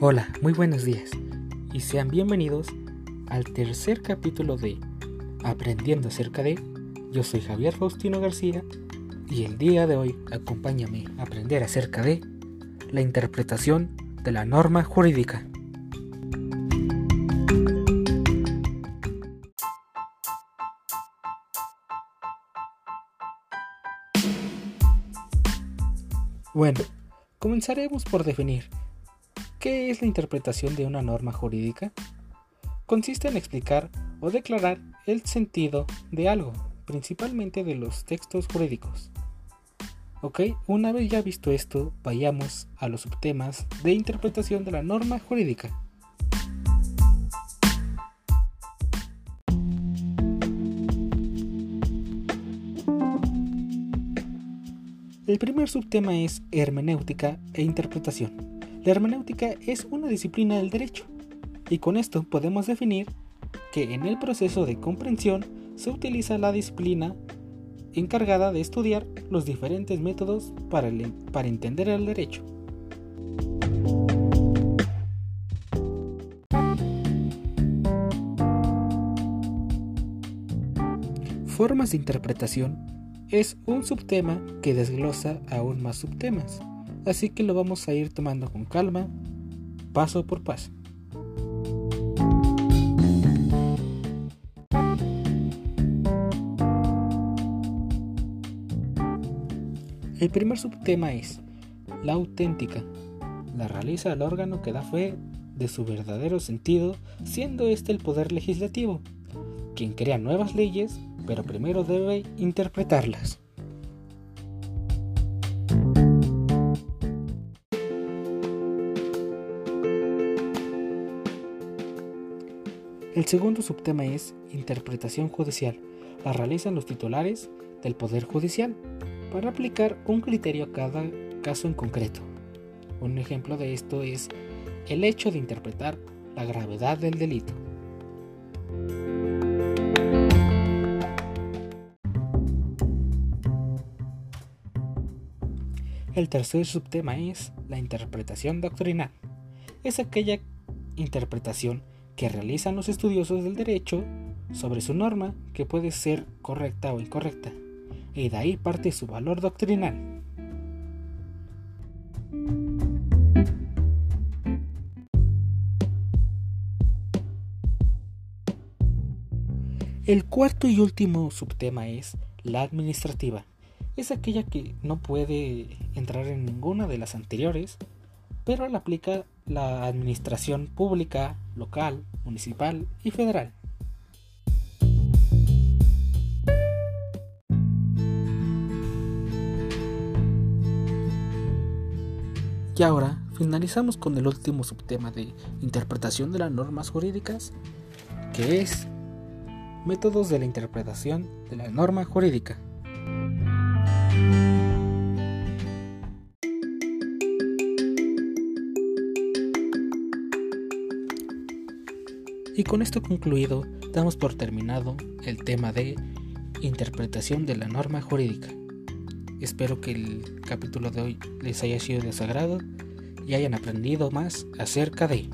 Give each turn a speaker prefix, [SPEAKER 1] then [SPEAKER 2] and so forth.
[SPEAKER 1] Hola, muy buenos días y sean bienvenidos al tercer capítulo de Aprendiendo acerca de. Yo soy Javier Faustino García y el día de hoy acompáñame a aprender acerca de la interpretación de la norma jurídica. Bueno, comenzaremos por definir qué es la interpretación de una norma jurídica. Consiste en explicar o declarar el sentido de algo, principalmente de los textos jurídicos. Ok, una vez ya visto esto, vayamos a los subtemas de interpretación de la norma jurídica. El primer subtema es hermenéutica e interpretación. La hermenéutica es una disciplina del derecho y con esto podemos definir que en el proceso de comprensión se utiliza la disciplina encargada de estudiar los diferentes métodos para, para entender el derecho. Formas de interpretación es un subtema que desglosa aún más subtemas, así que lo vamos a ir tomando con calma, paso por paso. El primer subtema es la auténtica. La realiza el órgano que da fe de su verdadero sentido, siendo este el poder legislativo, quien crea nuevas leyes pero primero debe interpretarlas. El segundo subtema es interpretación judicial. La realizan los titulares del Poder Judicial para aplicar un criterio a cada caso en concreto. Un ejemplo de esto es el hecho de interpretar la gravedad del delito. El tercer subtema es la interpretación doctrinal. Es aquella interpretación que realizan los estudiosos del derecho sobre su norma que puede ser correcta o incorrecta, y de ahí parte su valor doctrinal. El cuarto y último subtema es la administrativa es aquella que no puede entrar en ninguna de las anteriores, pero la aplica la administración pública, local, municipal y federal. Y ahora finalizamos con el último subtema de interpretación de las normas jurídicas, que es métodos de la interpretación de la norma jurídica. Y con esto concluido, damos por terminado el tema de interpretación de la norma jurídica. Espero que el capítulo de hoy les haya sido de sagrado y hayan aprendido más acerca de